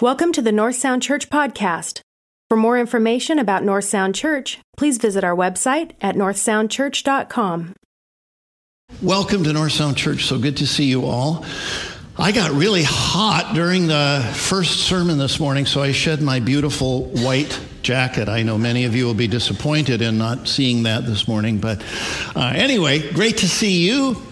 Welcome to the North Sound Church podcast. For more information about North Sound Church, please visit our website at northsoundchurch.com. Welcome to North Sound Church. So good to see you all. I got really hot during the first sermon this morning, so I shed my beautiful white jacket. I know many of you will be disappointed in not seeing that this morning, but uh, anyway, great to see you.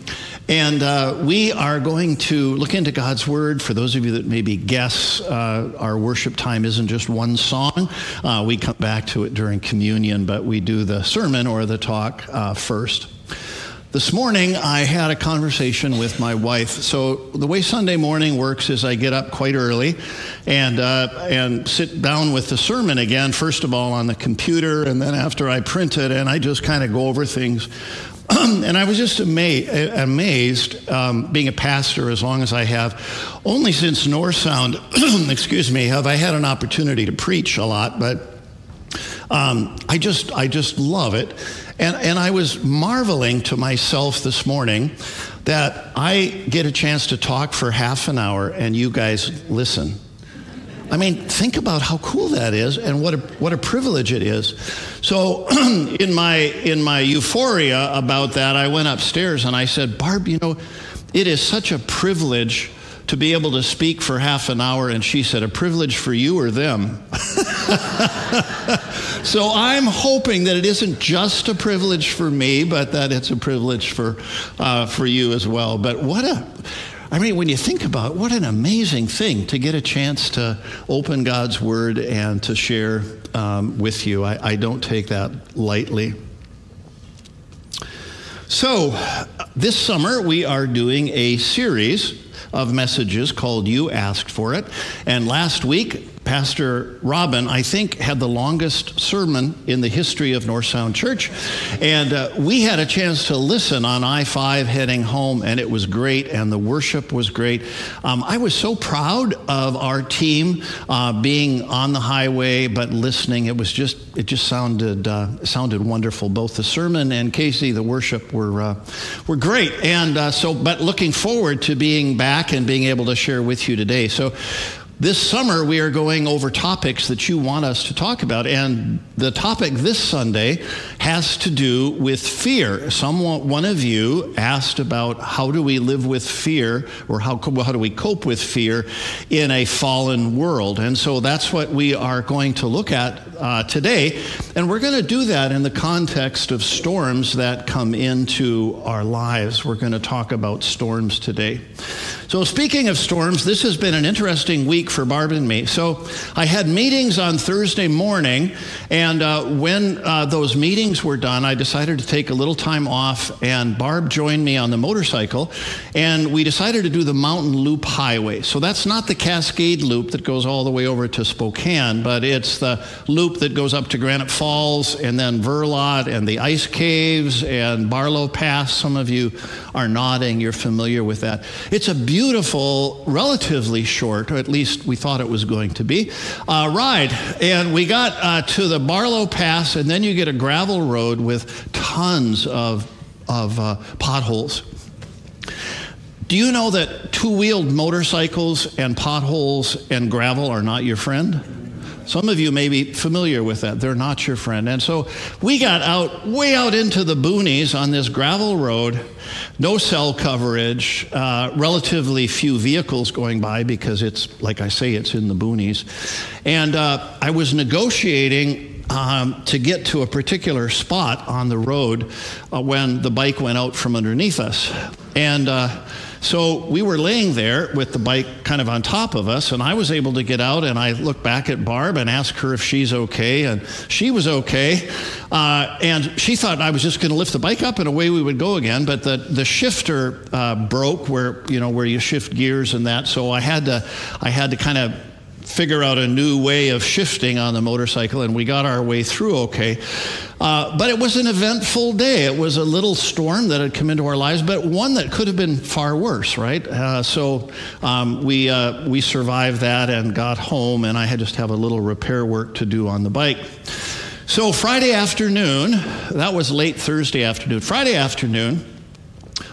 And uh, we are going to look into God's Word. For those of you that maybe guess, uh, our worship time isn't just one song. Uh, we come back to it during communion, but we do the sermon or the talk uh, first. This morning, I had a conversation with my wife. So the way Sunday morning works is I get up quite early, and uh, and sit down with the sermon again. First of all on the computer, and then after I print it, and I just kind of go over things and I was just ama- amazed, um, being a pastor as long as I have. Only since North Sound, excuse me, have I had an opportunity to preach a lot, but um, I just I just love it. And, and I was marveling to myself this morning that I get a chance to talk for half an hour and you guys listen. I mean, think about how cool that is and what a, what a privilege it is. So, in my, in my euphoria about that, I went upstairs and I said, Barb, you know, it is such a privilege to be able to speak for half an hour. And she said, A privilege for you or them? so, I'm hoping that it isn't just a privilege for me, but that it's a privilege for, uh, for you as well. But what a I mean, when you think about it, what an amazing thing to get a chance to open God's Word and to share um, with you. I, I don't take that lightly. So, this summer we are doing a series of messages called You Asked for It. And last week, Pastor Robin, I think, had the longest sermon in the history of North Sound Church. And uh, we had a chance to listen on I 5 heading home, and it was great, and the worship was great. Um, I was so proud of our team uh, being on the highway, but listening. It was just, it just sounded, uh, sounded wonderful. Both the sermon and Casey, the worship, were, uh, were great. And uh, so, but looking forward to being back and being able to share with you today. So, this summer, we are going over topics that you want us to talk about. And the topic this Sunday has to do with fear. Someone, one of you asked about how do we live with fear or how, how do we cope with fear in a fallen world. And so that's what we are going to look at uh, today. And we're going to do that in the context of storms that come into our lives. We're going to talk about storms today. So, speaking of storms, this has been an interesting week for Barb and me. So, I had meetings on Thursday morning, and uh, when uh, those meetings were done, I decided to take a little time off, and Barb joined me on the motorcycle, and we decided to do the Mountain Loop Highway. So, that's not the Cascade Loop that goes all the way over to Spokane, but it's the loop that goes up to Granite Falls, and then Verlot, and the ice caves, and Barlow Pass. Some of you are nodding, you're familiar with that. It's a beautiful, relatively short, or at least we thought it was going to be, uh, ride. And we got uh, to the Barlow Pass, and then you get a gravel road with tons of, of uh, potholes. Do you know that two wheeled motorcycles and potholes and gravel are not your friend? Some of you may be familiar with that. They're not your friend. And so we got out, way out into the boonies on this gravel road, no cell coverage, uh, relatively few vehicles going by because it's, like I say, it's in the boonies. And uh, I was negotiating um, to get to a particular spot on the road uh, when the bike went out from underneath us. And uh, so we were laying there with the bike kind of on top of us, and I was able to get out and I looked back at Barb and asked her if she's okay, and she was okay. Uh, and she thought I was just going to lift the bike up and away we would go again, but the, the shifter uh, broke where, you know, where you shift gears and that, so I had to, I had to kind of figure out a new way of shifting on the motorcycle, and we got our way through okay. Uh, but it was an eventful day. It was a little storm that had come into our lives, but one that could have been far worse, right? Uh, so um, we, uh, we survived that and got home, and I had just have a little repair work to do on the bike. So Friday afternoon, that was late Thursday afternoon, Friday afternoon,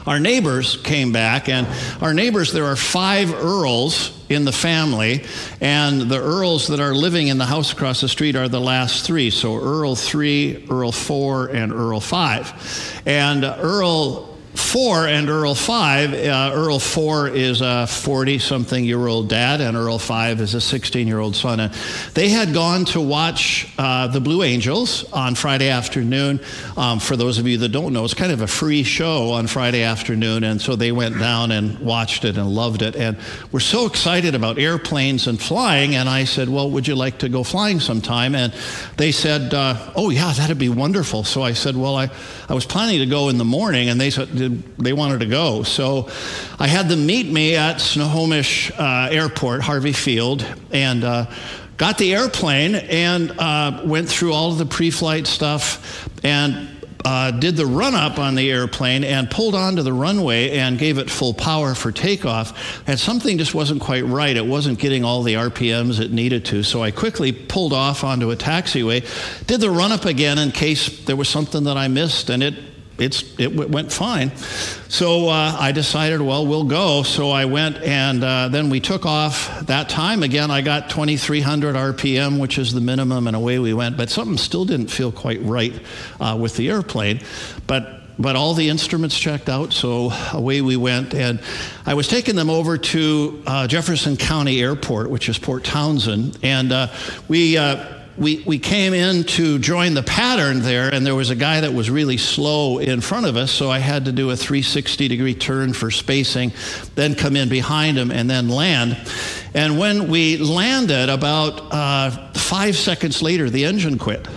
our neighbors came back, and our neighbors, there are five Earls in the family, and the Earls that are living in the house across the street are the last three. So Earl 3, Earl 4, and Earl 5. And Earl four and Earl five. Uh, Earl four is a 40 something year old dad, and Earl five is a 16 year old son. And they had gone to watch uh, the Blue Angels on Friday afternoon. Um, for those of you that don't know, it's kind of a free show on Friday afternoon. And so they went down and watched it and loved it. And we're so excited about airplanes and flying. And I said, Well, would you like to go flying sometime? And they said, uh, Oh, yeah, that'd be wonderful. So I said, Well, I, I was planning to go in the morning. And they said, they wanted to go. So I had them meet me at Snohomish uh, Airport, Harvey Field, and uh, got the airplane and uh, went through all of the pre-flight stuff and uh, did the run up on the airplane and pulled onto the runway and gave it full power for takeoff. And something just wasn't quite right. It wasn't getting all the RPMs it needed to. So I quickly pulled off onto a taxiway, did the run up again in case there was something that I missed, and it it's, it w- went fine. So uh, I decided, well, we'll go. So I went and uh, then we took off that time. Again, I got 2,300 RPM, which is the minimum, and away we went. But something still didn't feel quite right uh, with the airplane. But but all the instruments checked out, so away we went. And I was taking them over to uh, Jefferson County Airport, which is Port Townsend, and uh, we uh, we, we came in to join the pattern there, and there was a guy that was really slow in front of us, so I had to do a 360 degree turn for spacing, then come in behind him, and then land. And when we landed, about uh, five seconds later, the engine quit.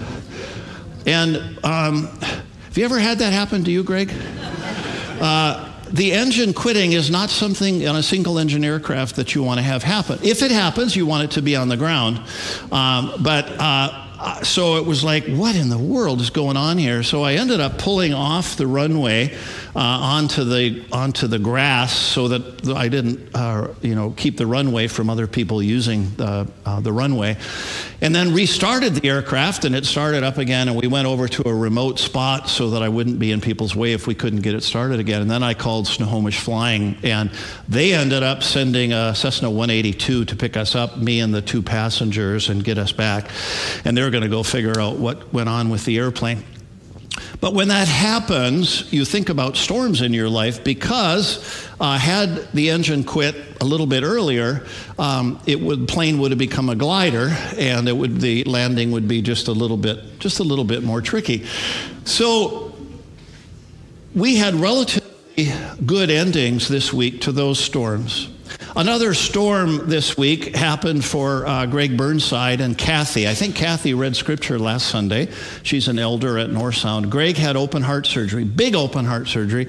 And um, have you ever had that happen to you, Greg? Uh, the engine quitting is not something on a single engine aircraft that you want to have happen. If it happens, you want it to be on the ground. Um, but uh, uh, so it was like, what in the world is going on here? So I ended up pulling off the runway uh, onto the onto the grass so that I didn't, uh, you know, keep the runway from other people using the uh, the runway, and then restarted the aircraft and it started up again. And we went over to a remote spot so that I wouldn't be in people's way if we couldn't get it started again. And then I called Snohomish Flying, and they ended up sending a Cessna 182 to pick us up, me and the two passengers, and get us back. And they're going to go figure out what went on with the airplane. But when that happens, you think about storms in your life because uh, had the engine quit a little bit earlier, um, it would plane would have become a glider, and it would the landing would be just a little bit just a little bit more tricky. So we had relatively good endings this week to those storms. Another storm this week happened for uh, Greg Burnside and Kathy. I think Kathy read scripture last Sunday. She's an elder at North Sound. Greg had open heart surgery, big open heart surgery.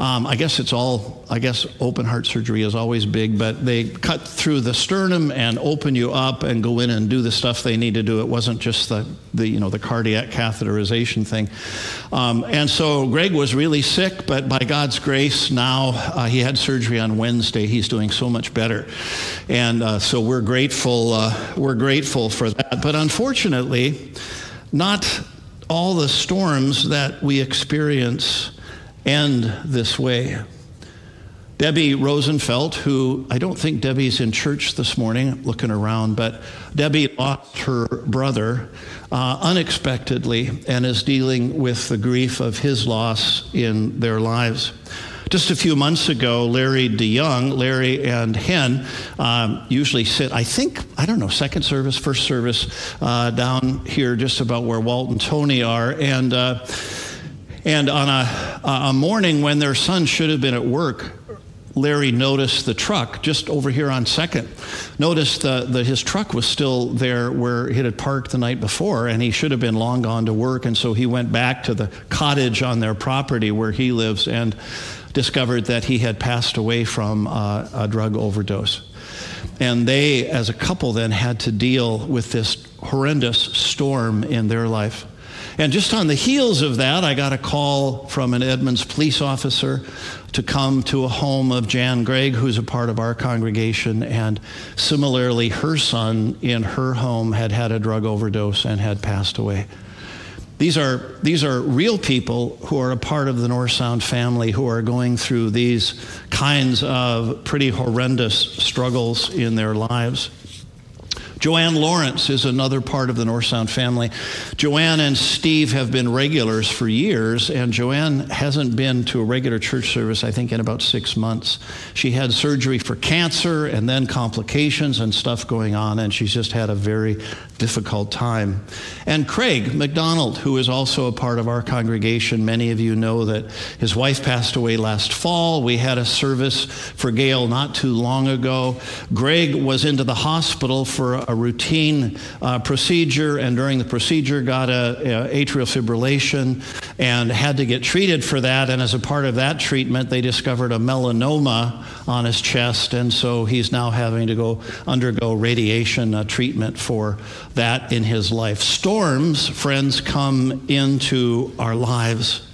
Um, I guess it's all, I guess open heart surgery is always big, but they cut through the sternum and open you up and go in and do the stuff they need to do. It wasn't just the, the you know, the cardiac catheterization thing. Um, and so Greg was really sick, but by God's grace, now uh, he had surgery on Wednesday. He's doing so much better. And uh, so we're grateful, uh, we're grateful for that. But unfortunately, not all the storms that we experience end this way. Debbie Rosenfeld, who I don't think Debbie's in church this morning, looking around, but Debbie lost her brother uh, unexpectedly and is dealing with the grief of his loss in their lives. Just a few months ago, Larry DeYoung, Larry and Hen um, usually sit, I think, I don't know, second service, first service, uh, down here just about where Walt and Tony are. And, uh, and on a, a morning when their son should have been at work, Larry noticed the truck just over here on Second. Noticed that his truck was still there where it had parked the night before, and he should have been long gone to work. And so he went back to the cottage on their property where he lives and discovered that he had passed away from uh, a drug overdose. And they, as a couple, then had to deal with this horrendous storm in their life. And just on the heels of that, I got a call from an Edmonds police officer to come to a home of Jan Gregg, who's a part of our congregation. And similarly, her son in her home had had a drug overdose and had passed away. These are, these are real people who are a part of the North Sound family who are going through these kinds of pretty horrendous struggles in their lives. Joanne Lawrence is another part of the North Sound family. Joanne and Steve have been regulars for years, and Joanne hasn't been to a regular church service, I think, in about six months. She had surgery for cancer and then complications and stuff going on, and she's just had a very difficult time. And Craig McDonald, who is also a part of our congregation, many of you know that his wife passed away last fall. We had a service for Gail not too long ago. Greg was into the hospital for a routine uh, procedure, and during the procedure got a, a atrial fibrillation and had to get treated for that. And as a part of that treatment, they discovered a melanoma on his chest, and so he's now having to go undergo radiation uh, treatment for that in his life. Storms, friends, come into our lives.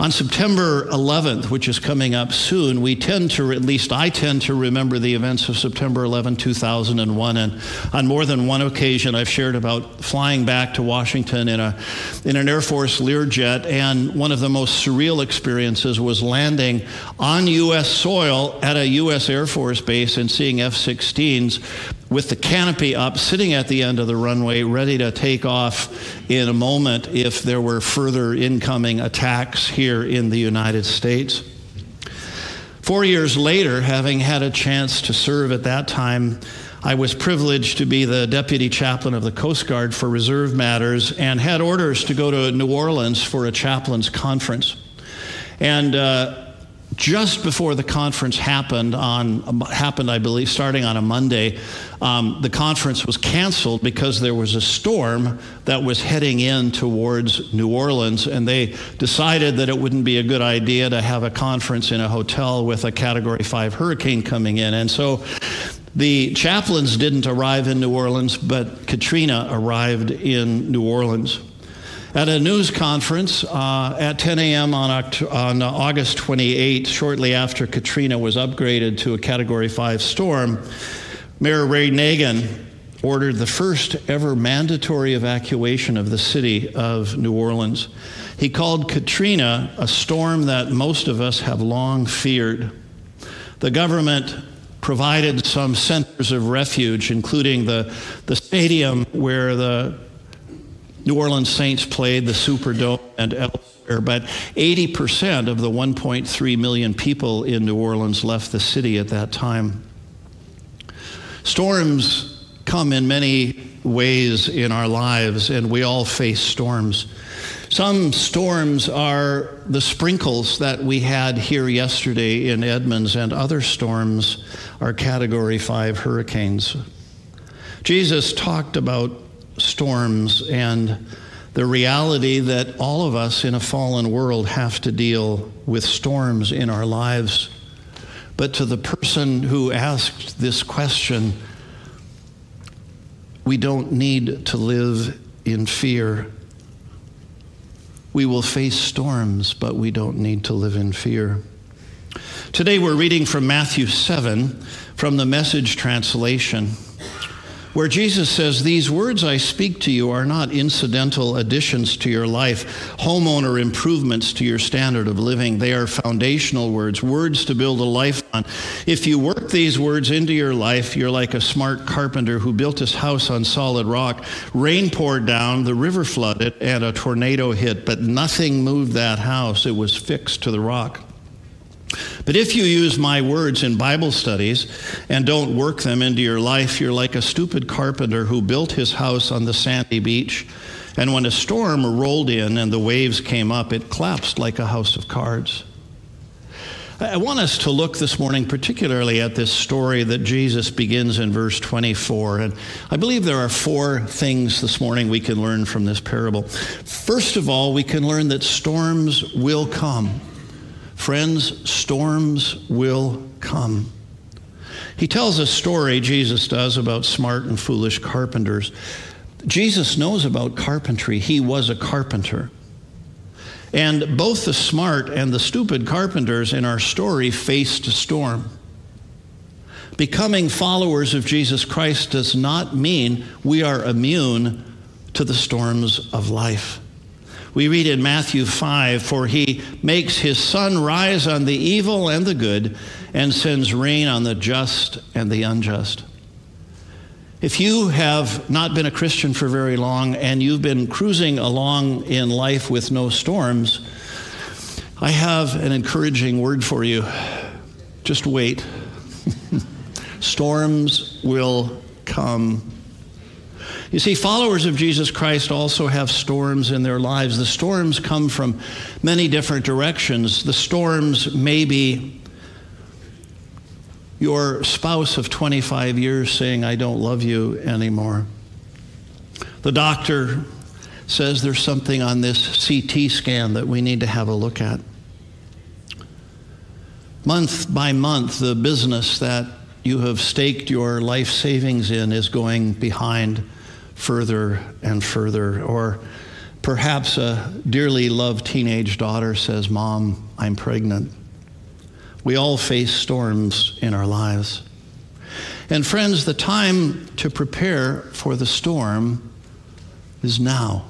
On September 11th, which is coming up soon, we tend to, at least I tend to remember the events of September 11, 2001. And on more than one occasion, I've shared about flying back to Washington in, a, in an Air Force Learjet. And one of the most surreal experiences was landing on U.S. soil at a U.S. Air Force base and seeing F 16s with the canopy up, sitting at the end of the runway, ready to take off in a moment if there were further incoming attacks here in the United States. Four years later, having had a chance to serve at that time, I was privileged to be the deputy chaplain of the Coast Guard for Reserve Matters and had orders to go to New Orleans for a chaplain's conference. And uh, just before the conference happened on happened, I believe, starting on a Monday, um, the conference was canceled because there was a storm that was heading in towards New Orleans, and they decided that it wouldn't be a good idea to have a conference in a hotel with a Category Five hurricane coming in, and so. The chaplains didn't arrive in New Orleans, but Katrina arrived in New Orleans. At a news conference uh, at 10 a.m. On, Oct- on August 28, shortly after Katrina was upgraded to a Category 5 storm, Mayor Ray Nagin ordered the first ever mandatory evacuation of the city of New Orleans. He called Katrina a storm that most of us have long feared. The government provided some centers of refuge, including the, the stadium where the New Orleans Saints played the Superdome and elsewhere, but 80% of the 1.3 million people in New Orleans left the city at that time. Storms come in many ways in our lives, and we all face storms. Some storms are the sprinkles that we had here yesterday in Edmonds, and other storms are Category 5 hurricanes. Jesus talked about storms and the reality that all of us in a fallen world have to deal with storms in our lives. But to the person who asked this question, we don't need to live in fear. We will face storms, but we don't need to live in fear. Today we're reading from Matthew 7 from the Message translation where Jesus says, These words I speak to you are not incidental additions to your life, homeowner improvements to your standard of living. They are foundational words, words to build a life on. If you work these words into your life, you're like a smart carpenter who built his house on solid rock. Rain poured down, the river flooded, and a tornado hit, but nothing moved that house. It was fixed to the rock. But if you use my words in Bible studies and don't work them into your life, you're like a stupid carpenter who built his house on the sandy beach. And when a storm rolled in and the waves came up, it collapsed like a house of cards. I want us to look this morning particularly at this story that Jesus begins in verse 24. And I believe there are four things this morning we can learn from this parable. First of all, we can learn that storms will come. Friends, storms will come. He tells a story, Jesus does, about smart and foolish carpenters. Jesus knows about carpentry. He was a carpenter. And both the smart and the stupid carpenters in our story faced a storm. Becoming followers of Jesus Christ does not mean we are immune to the storms of life. We read in Matthew 5 For he makes his sun rise on the evil and the good, and sends rain on the just and the unjust. If you have not been a Christian for very long and you've been cruising along in life with no storms, I have an encouraging word for you. Just wait. storms will come. You see, followers of Jesus Christ also have storms in their lives. The storms come from many different directions. The storms may be your spouse of 25 years saying, I don't love you anymore. The doctor says there's something on this CT scan that we need to have a look at. Month by month, the business that you have staked your life savings in is going behind further and further. Or perhaps a dearly loved teenage daughter says, Mom, I'm pregnant. We all face storms in our lives. And friends, the time to prepare for the storm is now.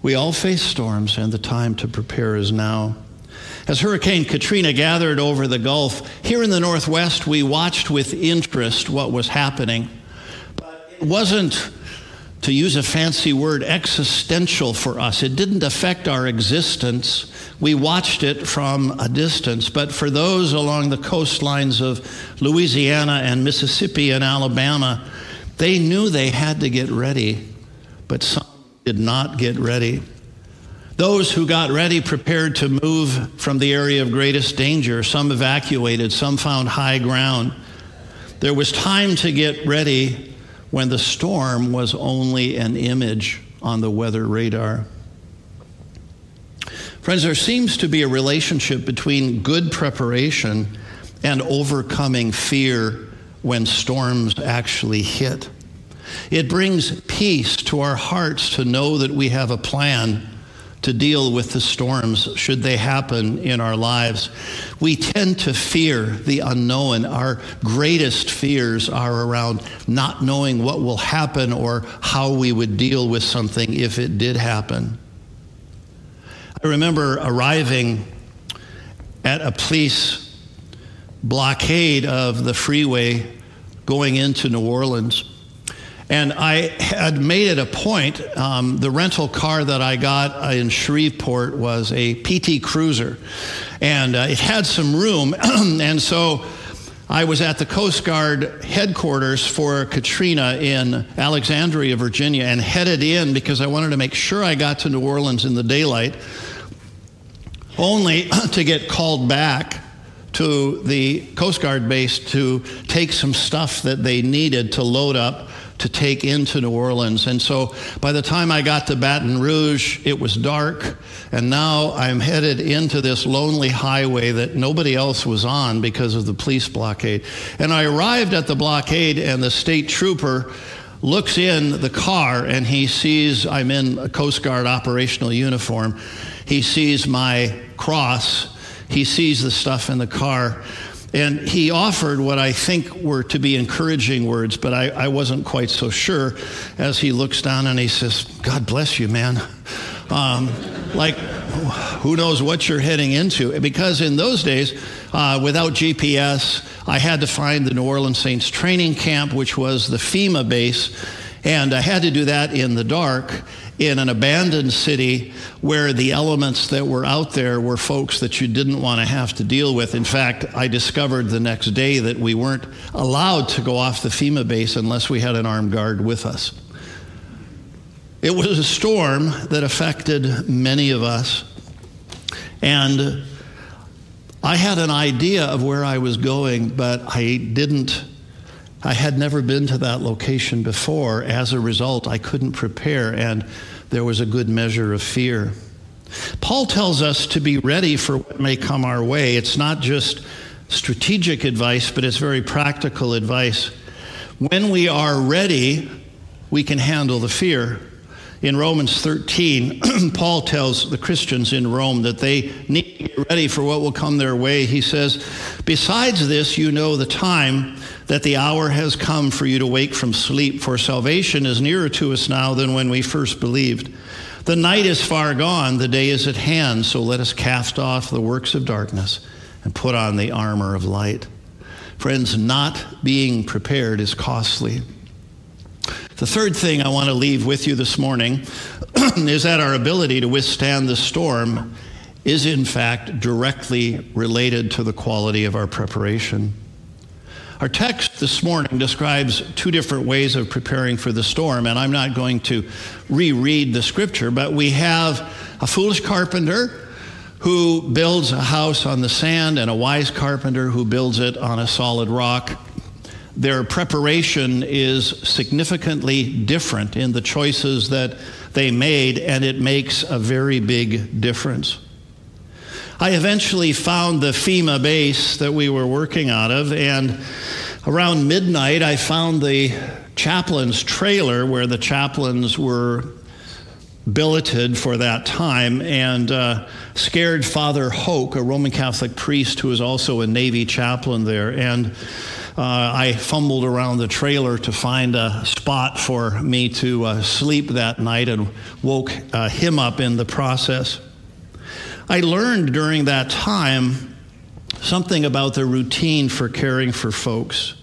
We all face storms, and the time to prepare is now. As Hurricane Katrina gathered over the Gulf, here in the Northwest, we watched with interest what was happening. But it wasn't to use a fancy word, existential for us. It didn't affect our existence. We watched it from a distance. But for those along the coastlines of Louisiana and Mississippi and Alabama, they knew they had to get ready, but some did not get ready. Those who got ready prepared to move from the area of greatest danger. Some evacuated, some found high ground. There was time to get ready when the storm was only an image on the weather radar. Friends, there seems to be a relationship between good preparation and overcoming fear when storms actually hit. It brings peace to our hearts to know that we have a plan to deal with the storms should they happen in our lives. We tend to fear the unknown. Our greatest fears are around not knowing what will happen or how we would deal with something if it did happen. I remember arriving at a police blockade of the freeway going into New Orleans and I had made it a point. Um, the rental car that I got in Shreveport was a PT Cruiser, and uh, it had some room. and so I was at the Coast Guard headquarters for Katrina in Alexandria, Virginia, and headed in because I wanted to make sure I got to New Orleans in the daylight, only to get called back to the Coast Guard base to take some stuff that they needed to load up to take into New Orleans. And so by the time I got to Baton Rouge, it was dark. And now I'm headed into this lonely highway that nobody else was on because of the police blockade. And I arrived at the blockade, and the state trooper looks in the car and he sees I'm in a Coast Guard operational uniform. He sees my cross. He sees the stuff in the car. And he offered what I think were to be encouraging words, but I, I, wasn't quite so sure as he looks down and he says, God bless you, man. Um, like, who knows what you're heading into? Because in those days, uh, without GPS, I had to find the New Orleans Saints training camp, which was the FEMA base, and I had to do that in the dark in an abandoned city where the elements that were out there were folks that you didn't want to have to deal with. In fact, I discovered the next day that we weren't allowed to go off the FEMA base unless we had an armed guard with us. It was a storm that affected many of us. And I had an idea of where I was going, but I didn't I had never been to that location before. As a result, I couldn't prepare, and there was a good measure of fear. Paul tells us to be ready for what may come our way. It's not just strategic advice, but it's very practical advice. When we are ready, we can handle the fear. In Romans 13, Paul tells the Christians in Rome that they need to get ready for what will come their way. He says, Besides this, you know the time that the hour has come for you to wake from sleep, for salvation is nearer to us now than when we first believed. The night is far gone, the day is at hand, so let us cast off the works of darkness and put on the armor of light. Friends, not being prepared is costly. The third thing I want to leave with you this morning is that our ability to withstand the storm is, in fact, directly related to the quality of our preparation. Our text this morning describes two different ways of preparing for the storm, and I'm not going to reread the scripture, but we have a foolish carpenter who builds a house on the sand and a wise carpenter who builds it on a solid rock. Their preparation is significantly different in the choices that they made, and it makes a very big difference. I eventually found the FEMA base that we were working out of, and around midnight, I found the chaplain's trailer where the chaplains were billeted for that time, and uh, scared Father Hoke, a Roman Catholic priest who was also a Navy chaplain there. And uh, I fumbled around the trailer to find a spot for me to uh, sleep that night and woke uh, him up in the process. I learned during that time something about the routine for caring for folks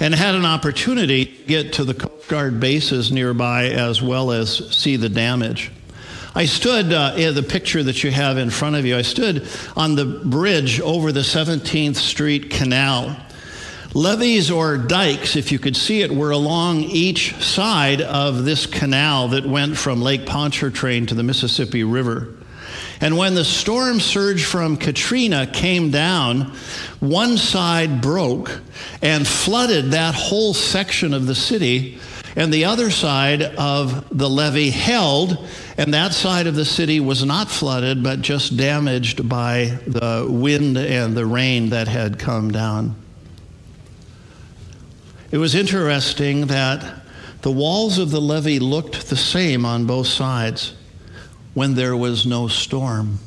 and had an opportunity to get to the Coast Guard bases nearby as well as see the damage. I stood uh, in the picture that you have in front of you. I stood on the bridge over the 17th Street Canal. Levees or dikes, if you could see it, were along each side of this canal that went from Lake Pontchartrain to the Mississippi River. And when the storm surge from Katrina came down, one side broke and flooded that whole section of the city, and the other side of the levee held, and that side of the city was not flooded, but just damaged by the wind and the rain that had come down. It was interesting that the walls of the levee looked the same on both sides when there was no storm.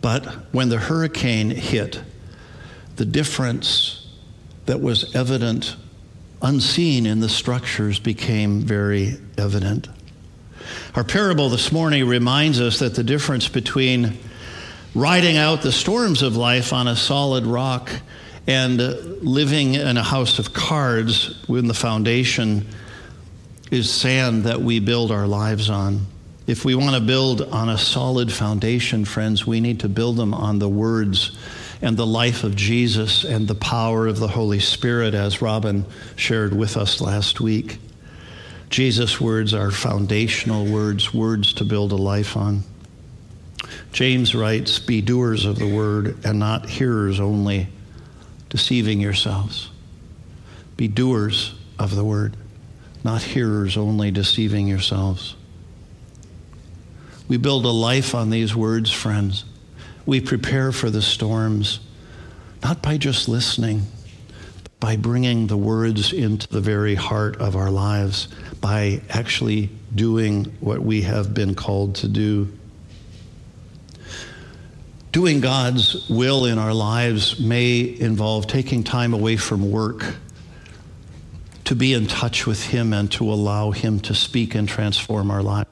But when the hurricane hit, the difference that was evident, unseen in the structures, became very evident. Our parable this morning reminds us that the difference between riding out the storms of life on a solid rock and living in a house of cards when the foundation is sand that we build our lives on. If we want to build on a solid foundation, friends, we need to build them on the words and the life of Jesus and the power of the Holy Spirit, as Robin shared with us last week. Jesus' words are foundational words, words to build a life on. James writes, Be doers of the word and not hearers only, deceiving yourselves. Be doers of the word, not hearers only, deceiving yourselves. We build a life on these words, friends. We prepare for the storms, not by just listening, but by bringing the words into the very heart of our lives, by actually doing what we have been called to do. Doing God's will in our lives may involve taking time away from work to be in touch with Him and to allow Him to speak and transform our lives.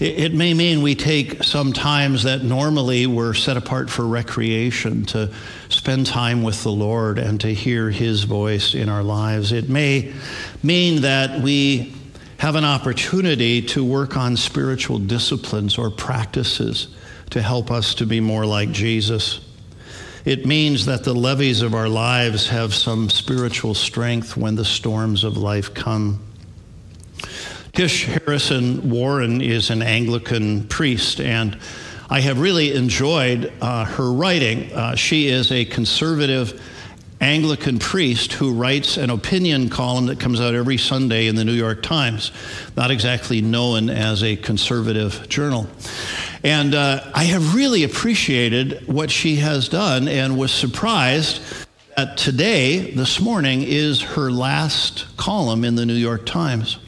It may mean we take some times that normally were set apart for recreation to spend time with the Lord and to hear His voice in our lives. It may mean that we have an opportunity to work on spiritual disciplines or practices to help us to be more like Jesus. It means that the levees of our lives have some spiritual strength when the storms of life come. Tish Harrison Warren is an Anglican priest, and I have really enjoyed uh, her writing. Uh, she is a conservative Anglican priest who writes an opinion column that comes out every Sunday in the New York Times, not exactly known as a conservative journal. And uh, I have really appreciated what she has done and was surprised that today, this morning, is her last column in the New York Times.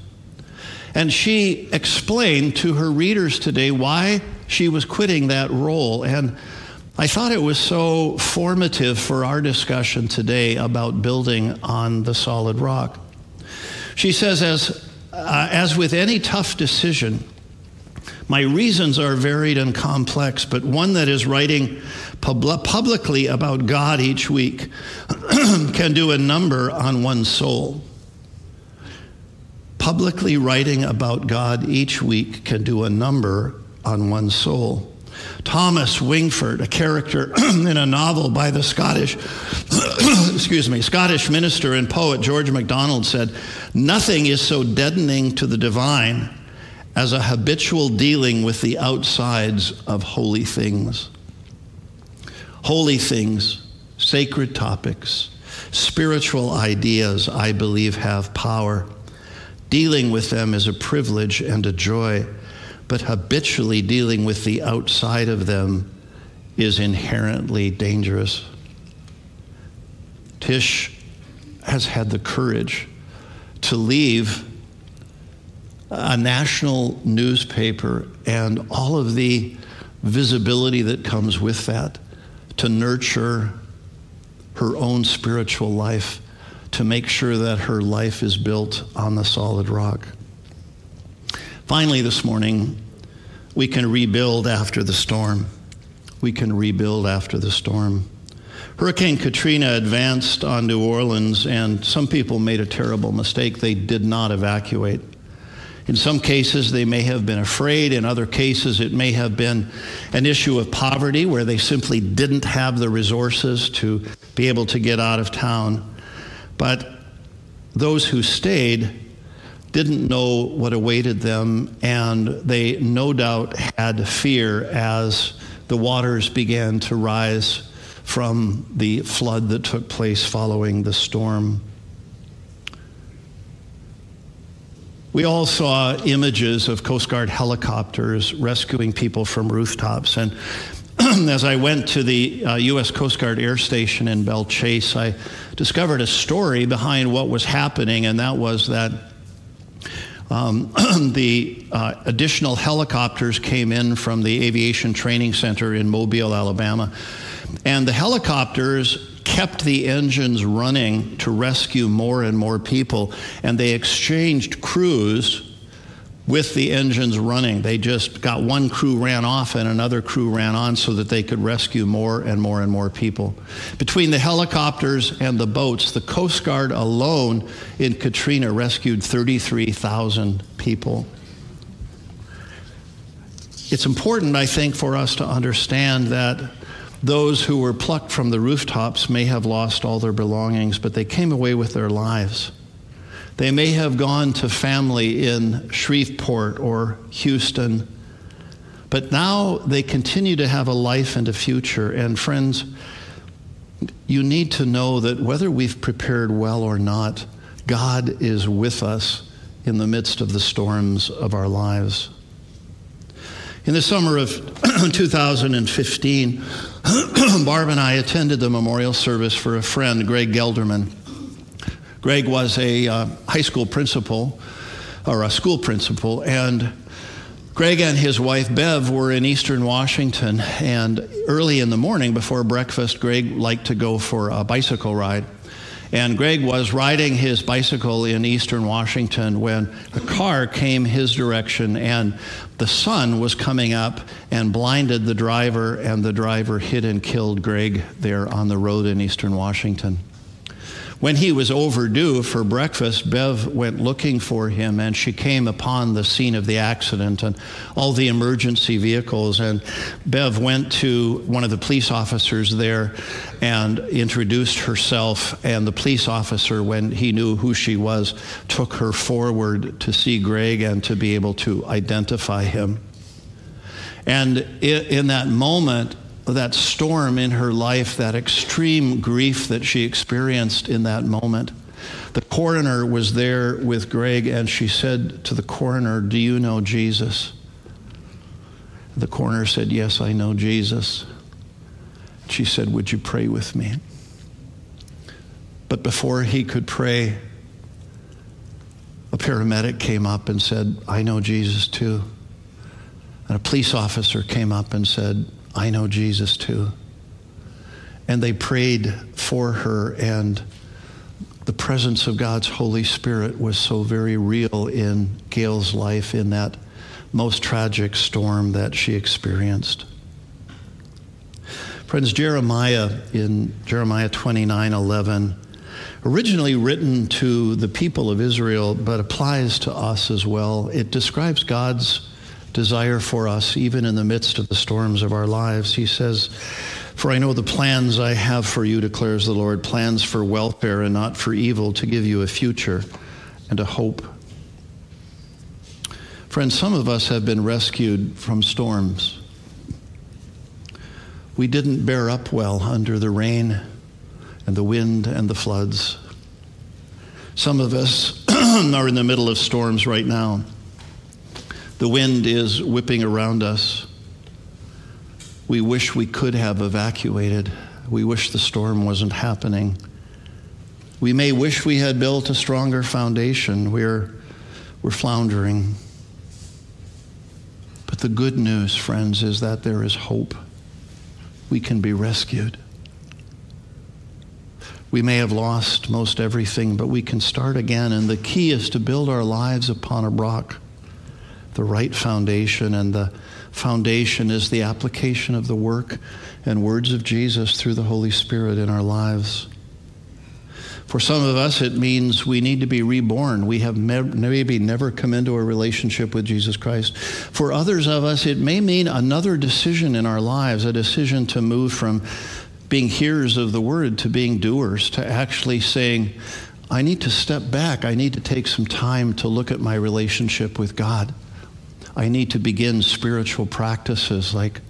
And she explained to her readers today why she was quitting that role. And I thought it was so formative for our discussion today about building on the solid rock. She says, as, uh, as with any tough decision, my reasons are varied and complex, but one that is writing pub- publicly about God each week can do a number on one's soul. Publicly writing about God each week can do a number on one's soul. Thomas Wingfold, a character in a novel by the Scottish, excuse me, Scottish minister and poet George MacDonald said, "Nothing is so deadening to the divine as a habitual dealing with the outsides of holy things. Holy things, sacred topics, spiritual ideas, I believe, have power. Dealing with them is a privilege and a joy." but habitually dealing with the outside of them is inherently dangerous. Tish has had the courage to leave a national newspaper and all of the visibility that comes with that to nurture her own spiritual life, to make sure that her life is built on the solid rock. Finally, this morning, we can rebuild after the storm. We can rebuild after the storm. Hurricane Katrina advanced on New Orleans, and some people made a terrible mistake. They did not evacuate. In some cases, they may have been afraid. In other cases, it may have been an issue of poverty where they simply didn't have the resources to be able to get out of town. But those who stayed didn't know what awaited them, and they no doubt had fear as the waters began to rise from the flood that took place following the storm. We all saw images of Coast Guard helicopters rescuing people from rooftops. And as I went to the uh, U.S. Coast Guard Air Station in Belle Chasse, I discovered a story behind what was happening, and that was that um, the uh, additional helicopters came in from the Aviation Training Center in Mobile, Alabama. And the helicopters kept the engines running to rescue more and more people. And they exchanged crews with the engines running. They just got one crew ran off and another crew ran on so that they could rescue more and more and more people. Between the helicopters and the boats, the Coast Guard alone in Katrina rescued 33,000 people. It's important, I think, for us to understand that those who were plucked from the rooftops may have lost all their belongings, but they came away with their lives. They may have gone to family in Shreveport or Houston, but now they continue to have a life and a future. And friends, you need to know that whether we've prepared well or not, God is with us in the midst of the storms of our lives. In the summer of 2015, Barb and I attended the memorial service for a friend, Greg Gelderman. Greg was a uh, high school principal or a school principal, and Greg and his wife Bev were in eastern Washington. And early in the morning before breakfast, Greg liked to go for a bicycle ride. And Greg was riding his bicycle in eastern Washington when a car came his direction, and the sun was coming up and blinded the driver, and the driver hit and killed Greg there on the road in eastern Washington. When he was overdue for breakfast, Bev went looking for him and she came upon the scene of the accident and all the emergency vehicles. And Bev went to one of the police officers there and introduced herself. And the police officer, when he knew who she was, took her forward to see Greg and to be able to identify him. And in that moment, that storm in her life, that extreme grief that she experienced in that moment. The coroner was there with Greg, and she said to the coroner, Do you know Jesus? The coroner said, Yes, I know Jesus. She said, Would you pray with me? But before he could pray, a paramedic came up and said, I know Jesus too. And a police officer came up and said, I know Jesus too. and they prayed for her, and the presence of God's Holy Spirit was so very real in Gail's life in that most tragic storm that she experienced. Friends, Jeremiah in Jeremiah 29 11, originally written to the people of Israel, but applies to us as well. It describes God's desire for us, even in the midst of the storms of our lives. He says, For I know the plans I have for you, declares the Lord, plans for welfare and not for evil, to give you a future and a hope. Friends, some of us have been rescued from storms. We didn't bear up well under the rain and the wind and the floods. Some of us are in the middle of storms right now. The wind is whipping around us. We wish we could have evacuated. We wish the storm wasn't happening. We may wish we had built a stronger foundation. We're, we're floundering. But the good news, friends, is that there is hope. We can be rescued. We may have lost most everything, but we can start again. And the key is to build our lives upon a rock, the right foundation. And the foundation is the application of the work and words of Jesus through the Holy Spirit in our lives. For some of us, it means we need to be reborn. We have maybe never come into a relationship with Jesus Christ. For others of us, it may mean another decision in our lives, a decision to move from being hearers of the word to being doers, to actually saying, I need to step back. I need to take some time to look at my relationship with God. I need to begin spiritual practices like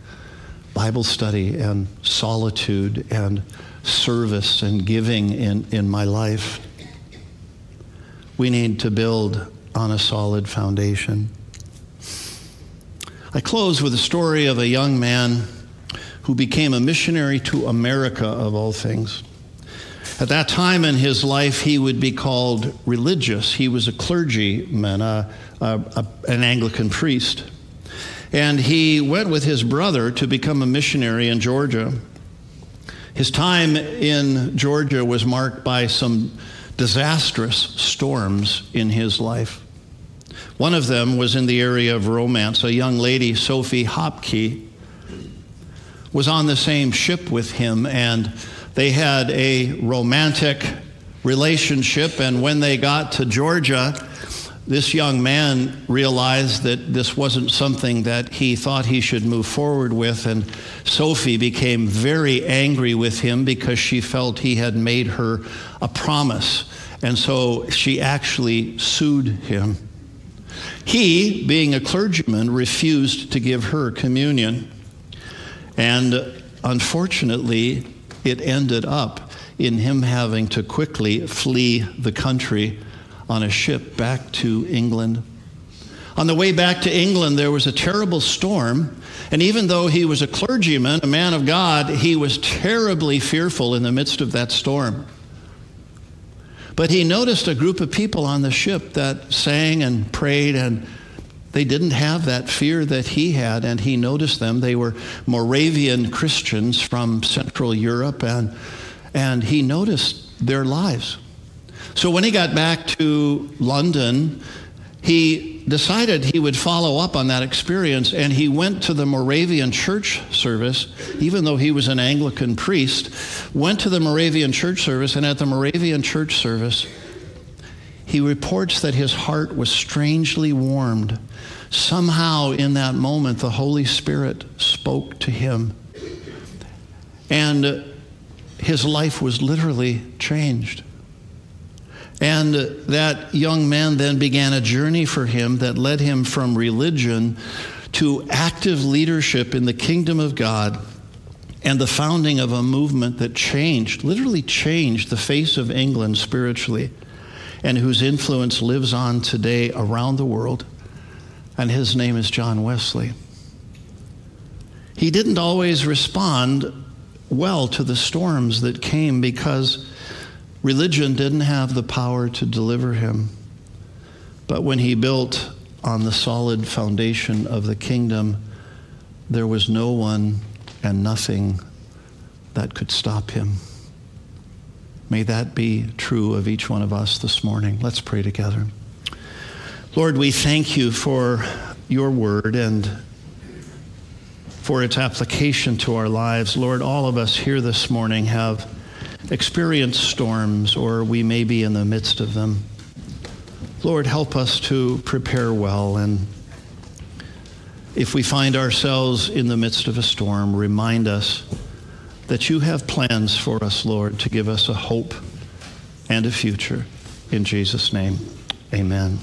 Bible study and solitude and service and giving in, in my life. We need to build on a solid foundation. I close with a story of a young man who became a missionary to America, of all things. At that time in his life, he would be called religious. He was a clergyman, a, a, a, an Anglican priest. And he went with his brother to become a missionary in Georgia. His time in Georgia was marked by some disastrous storms in his life. One of them was in the area of romance. A young lady, Sophie Hopkey, was on the same ship with him, and they had a romantic relationship. And when they got to Georgia, this young man realized that this wasn't something that he thought he should move forward with, and Sophie became very angry with him because she felt he had made her a promise. And so she actually sued him. He, being a clergyman, refused to give her communion. And unfortunately, it ended up in him having to quickly flee the country on a ship back to England. On the way back to England, there was a terrible storm. And even though he was a clergyman, a man of God, he was terribly fearful in the midst of that storm. But he noticed a group of people on the ship that sang and prayed, and they didn't have that fear that he had. And he noticed them. They were Moravian Christians from Central Europe, and, and he noticed their lives. So when he got back to London, he decided he would follow up on that experience and he went to the Moravian church service, even though he was an Anglican priest, went to the Moravian church service, and at the Moravian church service, he reports that his heart was strangely warmed. Somehow, in that moment, the Holy Spirit spoke to him. And uh, his life was literally changed. And uh, that young man then began a journey for him that led him from religion to active leadership in the kingdom of God and the founding of a movement that changed, literally changed the face of England spiritually, and whose influence lives on today around the world. And his name is John Wesley. He didn't always respond well to the storms that came because Religion didn't have the power to deliver him. But when he built on the solid foundation of the kingdom, there was no one and nothing that could stop him. May that be true of each one of us this morning. Let's pray together. Lord, we thank you for your word and for its application to our lives. Lord, all of us here this morning have experienced storms, or we may be in the midst of them. Lord, help us to prepare well. And if we find ourselves in the midst of a storm, remind us that you have plans for us, Lord, to give us a hope and a future. In Jesus' name, amen.